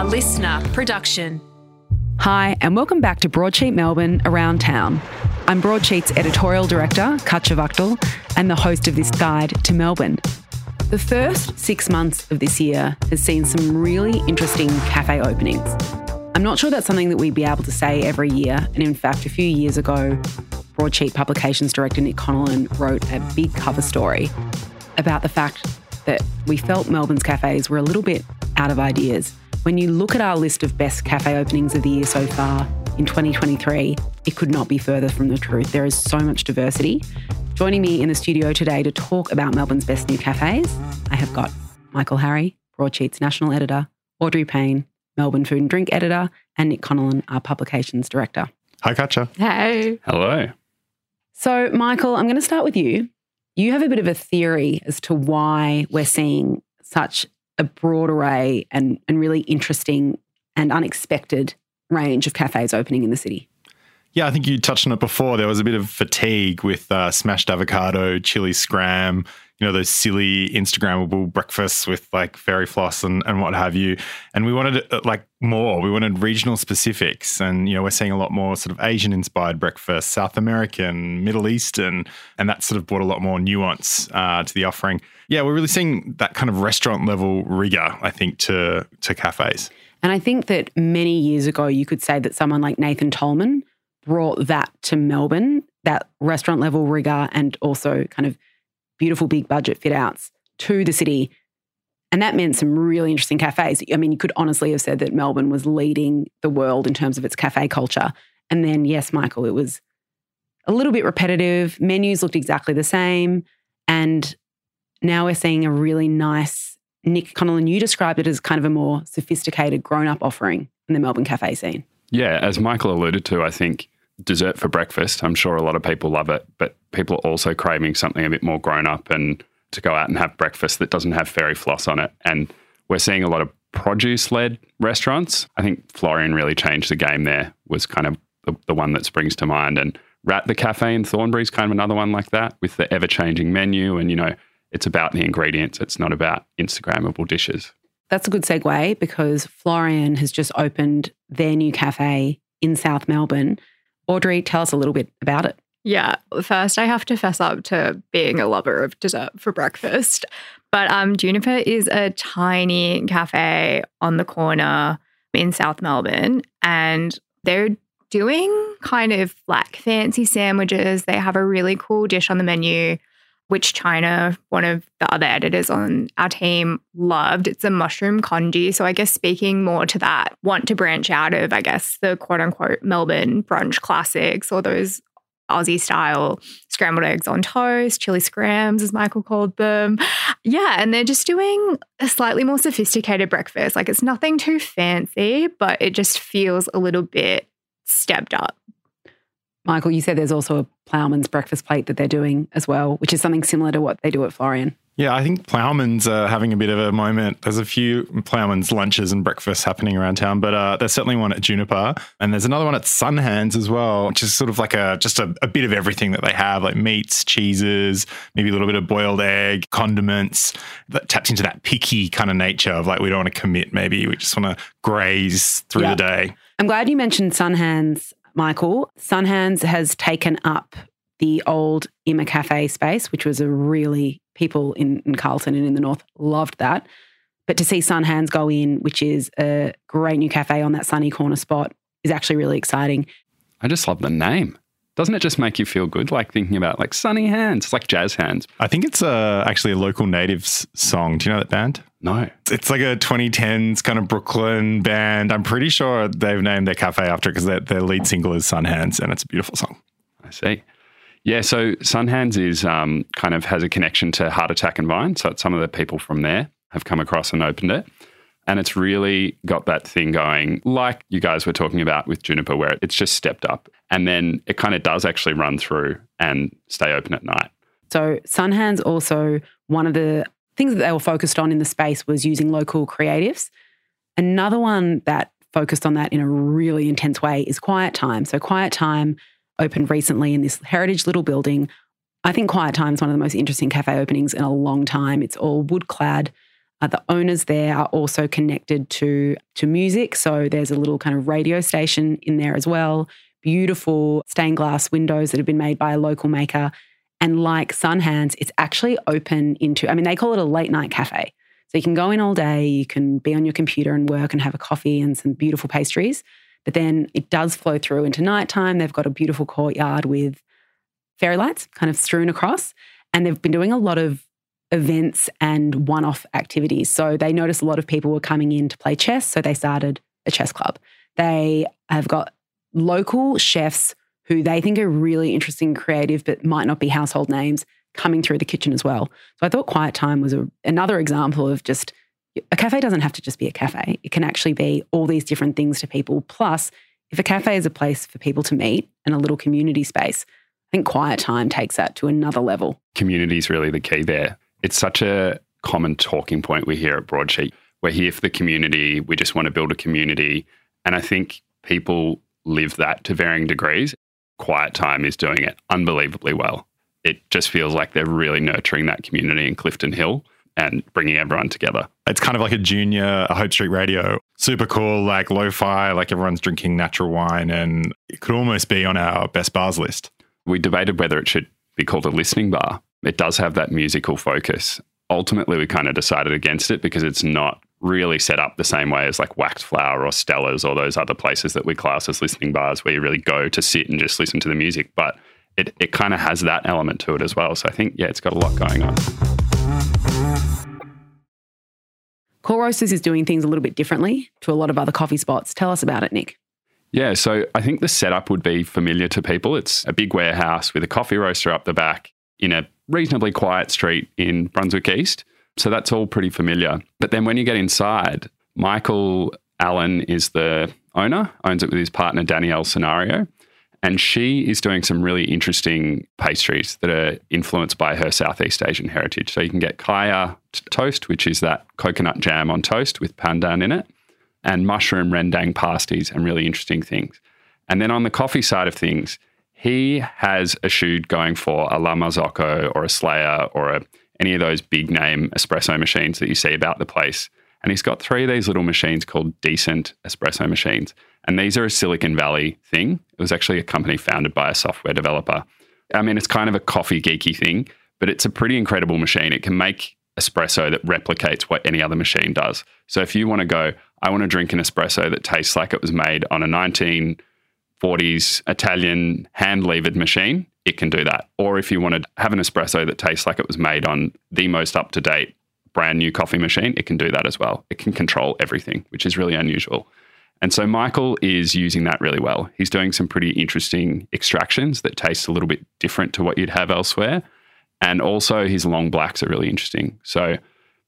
a LiSTNR production. Hi, and welcome back to Broadsheet Melbourne Around Town. I'm Broadsheet's editorial director, Katya Wachtel, and the host of this guide to Melbourne. The first six months of this year has seen some really interesting cafe openings. I'm not sure that's something that we'd be able to say every year, and in fact, a few years ago, Broadsheet Publications director Nick Connellan wrote a big cover story about the fact that we felt Melbourne's cafes were a little bit out of ideas. When you look at our list of best cafe openings of the year so far in 2023, it could not be further from the truth. There is so much diversity. Joining me in the studio today to talk about Melbourne's best new cafes, I have got Michael Harry, Broadsheet's national editor, Audrey Payne, Melbourne Food and Drink editor, and Nick Connellan, our publications director. Hi, Katya. Hey. Hello. So, Michael, I'm going to start with you. You have a bit of a theory as to why we're seeing such a broad array and, and really interesting and unexpected range of cafes opening in the city. Yeah, I think you touched on it before. There was a bit of fatigue with uh, smashed avocado, chili scram, you know, those silly Instagrammable breakfasts with like fairy floss and, and what have you. And we wanted uh, like more. We wanted regional specifics. And, you know, we're seeing a lot more sort of Asian inspired breakfast, South American, Middle Eastern. And that sort of brought a lot more nuance uh, to the offering. Yeah, we're really seeing that kind of restaurant level rigor, I think, to, to cafes. And I think that many years ago, you could say that someone like Nathan Toleman brought that to Melbourne, that restaurant level rigor and also kind of beautiful big budget fit outs to the city. And that meant some really interesting cafes. I mean, you could honestly have said that Melbourne was leading the world in terms of its cafe culture. And then, yes, Michael, it was a little bit repetitive. Menus looked exactly the same. And now we're seeing a really nice, Nick Connellan, you described it as kind of a more sophisticated, grown up offering in the Melbourne cafe scene. Yeah, as Michael alluded to, I think dessert for breakfast, I'm sure a lot of people love it, but people are also craving something a bit more grown up and to go out and have breakfast that doesn't have fairy floss on it. And we're seeing a lot of produce led restaurants. I think Florian really changed the game there, was kind of the, the one that springs to mind. And Rat the Cafe in Thornbury is kind of another one like that with the ever changing menu. And, you know, it's about the ingredients, it's not about Instagrammable dishes. That's a good segue because Florian has just opened their new cafe in South Melbourne. Audrey, tell us a little bit about it. Yeah, first I have to fess up to being a lover of dessert for breakfast. But um, Juniper is a tiny cafe on the corner in South Melbourne, and they're doing kind of like fancy sandwiches. They have a really cool dish on the menu which China, one of the other editors on our team, loved. It's a mushroom congee. So I guess speaking more to that, want to branch out of, I guess, the quote unquote Melbourne brunch classics or those Aussie style scrambled eggs on toast, chili scrams, as Michael called them. Yeah, and they're just doing a slightly more sophisticated breakfast. Like it's nothing too fancy, but it just feels a little bit stepped up. Michael, you said there's also a ploughman's breakfast plate that they're doing as well, which is something similar to what they do at Florian. Yeah, I think Ploughman's uh, having a bit of a moment. There's a few Ploughman's lunches and breakfasts happening around town, but uh, there's certainly one at Juniper, and there's another one at Sunhands as well, which is sort of like a just a, a, bit of everything that they have, like meats, cheeses, maybe a little bit of boiled egg, condiments. That taps into that picky kind of nature of like we don't want to commit. Maybe we just want to graze through the day. I'm glad you mentioned Sunhands, Michael. Sunhands has taken up the old Imma Cafe space, which was a really, people in, in Carlton and in the north loved that. But to see Sunhands go in, which is a great new cafe on that sunny corner spot, is actually really exciting. I just love the name. Doesn't it just make you feel good, like thinking about like sunny hands? It's like jazz hands. I think it's uh, actually a local natives song. Do you know that band? No. It's like a 2010s kind of Brooklyn band. I'm pretty sure they've named their cafe after it because their, their lead single is Sun Hands and it's a beautiful song. I see. Yeah, so Sunhands is um, kind of has a connection to Heart Attack and Vine. So some of the people from there have come across and opened it. And it's really got that thing going, like you guys were talking about with Juniper, where it's just stepped up. And then it kind of does actually run through and stay open at night. So Sunhands also, one of the things that they were focused on in the space was using local creatives. Another one that focused on that in a really intense way is Quiet Time. So Quiet Time opened recently in this heritage little building. I think Quiet Time is one of the most interesting cafe openings in a long time. It's all wood clad. Uh, the owners there are also connected to to music, so there's a little kind of radio station in there as well. Beautiful stained glass windows that have been made by a local maker, and like Sunhands, it's actually open into. I mean, they call it a late night cafe. So you can go in all day, you can be on your computer and work and have a coffee and some beautiful pastries. But then it does flow through into nighttime. They've got a beautiful courtyard with fairy lights kind of strewn across. And they've been doing a lot of events and one off activities. So they noticed a lot of people were coming in to play chess. So they started a chess club. They have got local chefs who they think are really interesting, creative, but might not be household names coming through the kitchen as well. So I thought Quiet Time was a, another example of just a cafe doesn't have to just be a cafe. It can actually be all these different things to people. Plus, if a cafe is a place for people to meet and a little community space, I think Quiet Time takes that to another level. Community is really the key there. It's such a common talking point we hear at Broadsheet. We're here for the community. We just want to build a community. And I think people live that to varying degrees. Quiet Time is doing it unbelievably well. It just feels like they're really nurturing that community in Clifton Hill and bringing everyone together. It's kind of like a junior Hope Street Radio. Super cool, like lo fi, like everyone's drinking natural wine, and it could almost be on our best bars list. We debated whether it should be called a listening bar. It does have that musical focus. Ultimately, we kind of decided against it because it's not really set up the same way as like Waxflower or Stella's or those other places that we class as listening bars where you really go to sit and just listen to the music. But it, it kind of has that element to it as well. So I think, yeah, it's got a lot going on. Core is doing things a little bit differently to a lot of other coffee spots. Tell us about it, Nick. Yeah, so I think the setup would be familiar to people. It's a big warehouse with a coffee roaster up the back in a reasonably quiet street in Brunswick East. So that's all pretty familiar. But then when you get inside, Michael Allen is the owner, owns it with his partner Danielle Scenario. And she is doing some really interesting pastries that are influenced by her Southeast Asian heritage. So you can get kaya toast, which is that coconut jam on toast with pandan in it, and mushroom rendang pasties and really interesting things. And then on the coffee side of things, he has eschewed going for a La Marzocco or a Slayer or a, any of those big name espresso machines that you see about the place. And he's got three of these little machines called decent espresso machines. And these are a Silicon Valley thing. It was actually a company founded by a software developer. I mean, it's kind of a coffee geeky thing, but it's a pretty incredible machine. It can make espresso that replicates what any other machine does. So if you want to go, I want to drink an espresso that tastes like it was made on a 1940s Italian hand levered machine, it can do that. Or if you want to have an espresso that tastes like it was made on the most up to date brand new coffee machine, it can do that as well. It can control everything, which is really unusual. And so Michael is using that really well. He's doing some pretty interesting extractions that taste a little bit different to what you'd have elsewhere. And also his long blacks are really interesting. So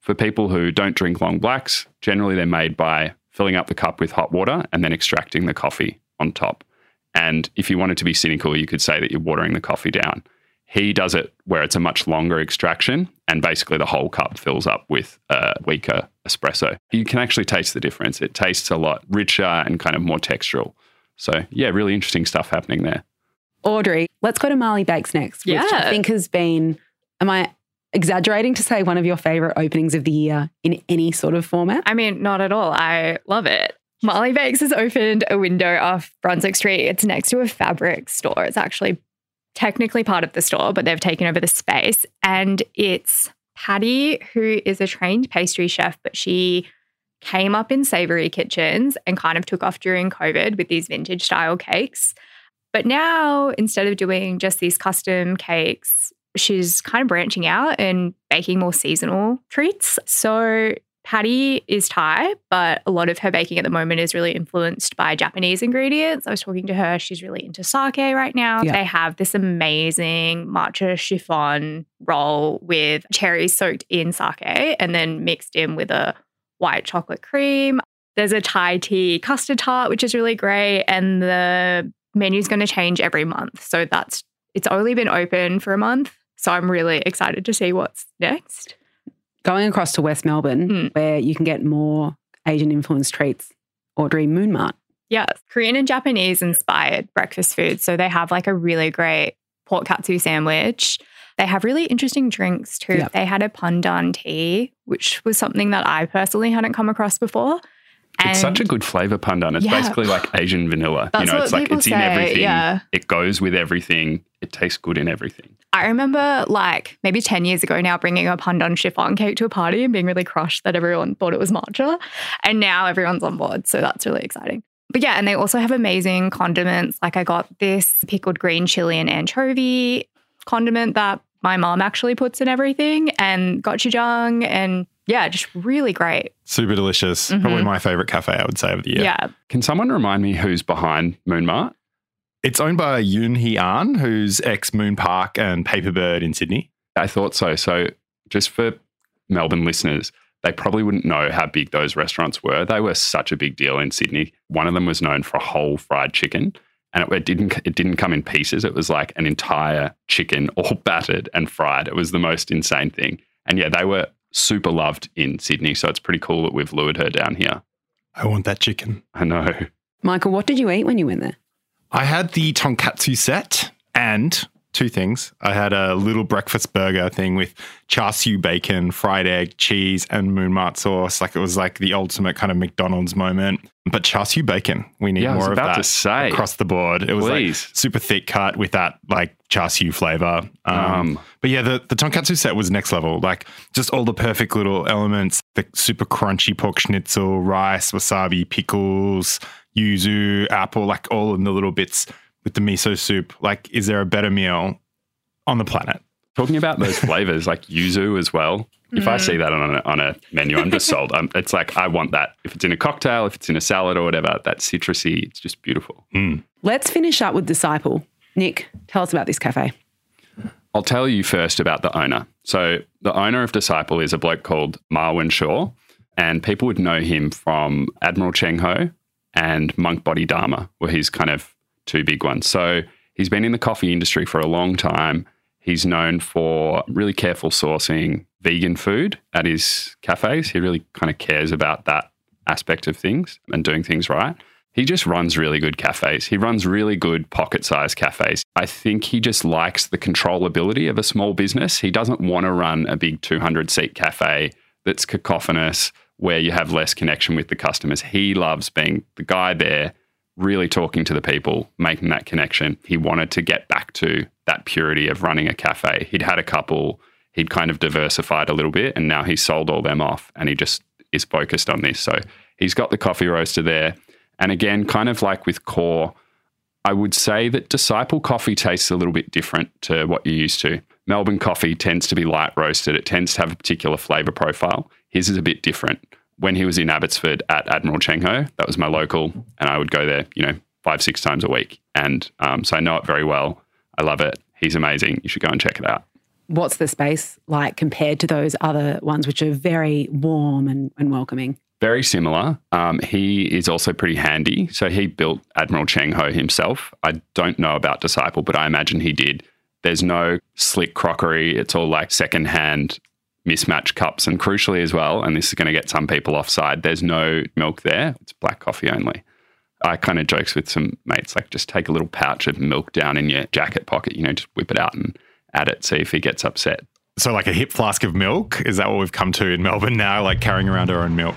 for people who don't drink long blacks, generally they're made by filling up the cup with hot water and then extracting the coffee on top. And if you wanted to be cynical, you could say that you're watering the coffee down. He does it where it's a much longer extraction, and basically the whole cup fills up with a weaker espresso. You can actually taste the difference. It tastes a lot richer and kind of more textural. So, yeah, really interesting stuff happening there. Audrey, let's go to Mali Bakes next, which I think has been, am I exaggerating to say one of your favorite openings of the year in any sort of format? I mean, not at all. I love it. Mali Bakes has opened a window off Brunswick Street. It's next to a fabric store. It's actually technically part of the store, but they've taken over the space. And it's Patty, who is a trained pastry chef, but she came up in savory kitchens and kind of took off during COVID with these vintage style cakes. But now, instead of doing just these custom cakes, she's kind of branching out and baking more seasonal treats. So Patty is Thai, but a lot of her baking at the moment is really influenced by Japanese ingredients. I was talking to her, she's really into sake right now. Yeah. They have this amazing matcha chiffon roll with cherries soaked in sake and then mixed in with a white chocolate cream. There's a Thai tea custard tart, which is really great. And the menu's going to change every month. So that's, it's only been open for a month. So I'm really excited to see what's next. Going across to West Melbourne, Hmm. where you can get more Asian influenced treats, Audrey Moon Mart. Yes, Korean and Japanese inspired breakfast food. So they have like a really great pork katsu sandwich. They have really interesting drinks too. Yep. They had a pandan tea, which was something that I personally hadn't come across before. It's such a good flavor pandan. It's Yeah. basically like Asian vanilla. That's you know, it's like it's in everything. yeah. It goes with everything. It tastes good in everything. I remember like maybe 10 years ago now bringing a pandan chiffon cake to a party and being really crushed that everyone thought it was matcha. And now everyone's on board. So that's really exciting. But yeah, and they also have amazing condiments. Like I got this pickled green chili and anchovy condiment that my mom actually puts in everything and gochujang and yeah, just really great. Super delicious. Mhm. Probably my favorite cafe, I would say, of the year. Yeah. Can someone remind me who's behind Moon Mart? It's owned by Eun Hee An, who's ex Moon Park and Paperbird in Sydney. I thought so. So, just for Melbourne listeners, they probably wouldn't know how big those restaurants were. They were such a big deal in Sydney. One of them was known for a whole fried chicken, and it, it didn't it didn't come in pieces. It was like an entire chicken, all battered and fried. It was the most insane thing. And yeah, they were super loved in Sydney. So it's pretty cool that we've lured her down here. I want that chicken. I know. Michael, what did you eat when you went there? I had the tonkatsu set and two things. I had a little breakfast burger thing with char siu bacon, fried egg, cheese, and moon mart sauce. Like it was like the ultimate kind of McDonald's moment. But char siu bacon, we need Yeah, more of that across the board. It was Please. like super thick cut with that like char siu flavor. Um, Um, but yeah, the, the tonkatsu set was next level. Like just all the perfect little elements, the super crunchy pork schnitzel, rice, wasabi, pickles, yuzu, apple, like all in the little bits with the miso soup. Like, is there a better meal on the planet? Talking about those flavors, like yuzu as well. If I see that on a, on a menu, I'm just sold. Um, it's like I want that. If it's in a cocktail, if it's in a salad or whatever, that citrusy, it's just beautiful. Let's finish up with Disciple. Nick, tell us about this cafe. I'll tell you first about the owner. So the owner of Disciple is a bloke called Marwin Shaw, and people would know him from Admiral Cheng Ho and Monk Bodhi Dharma, were his kind of two big ones. So he's been in the coffee industry for a long time. He's known for really careful sourcing vegan food at his cafes. He really kind of cares about that aspect of things and doing things right. He just runs really good cafes. He runs really good pocket sized cafes. I think he just likes the controllability of a small business. He doesn't want to run a big 200 seat cafe that's cacophonous where you have less connection with the customers. He loves being the guy there, really talking to the people, making that connection. He wanted to get back to that purity of running a cafe. He'd had a couple, he'd kind of diversified a little bit, and now he's sold all them off and he just is focused on this. So he's got the coffee roaster there. And again, kind of like with Core, I would say that Disciple coffee tastes a little bit different to what you're used to. Melbourne coffee tends to be light roasted, it tends to have a particular flavour profile. His is a bit different. When he was in Abbotsford at Admiral Cheng Ho, that was my local, and I would go there, you know, five, six times a week. And um, so I know it very well. I love it. He's amazing. You should go and check it out. What's the space like compared to those other ones, which are very warm and, and welcoming? Very similar. Um, he is also pretty handy. So he built Admiral Cheng Ho himself. I don't know about Disciple, but I imagine he did. There's no slick crockery. It's all like secondhand mismatched cups. And crucially as well, and this is going to get some people offside, there's no milk there. It's black coffee only. I kind of jokes with some mates, like just take a little pouch of milk down in your jacket pocket, you know, just whip it out and add it, see if he gets upset. So, like a hip flask of milk? Is that what we've come to in Melbourne now? Like carrying around our own milk?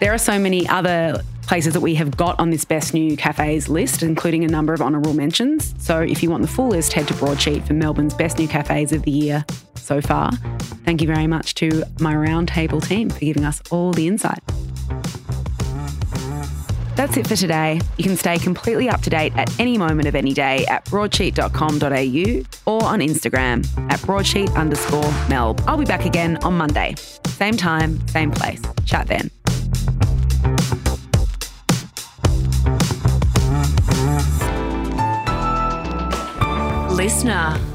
There are so many other places that we have got on this best new cafes list, including a number of honourable mentions. So if you want the full list, head to Broadsheet for Melbourne's best new cafes of the year so far. Thank you very much to my roundtable team for giving us all the insight. That's it for today. You can stay completely up to date at any moment of any day at broadsheet.com.au or on Instagram at broadsheet underscore melb. I'll be back again on Monday. Same time, same place. Chat then. LiSTNR.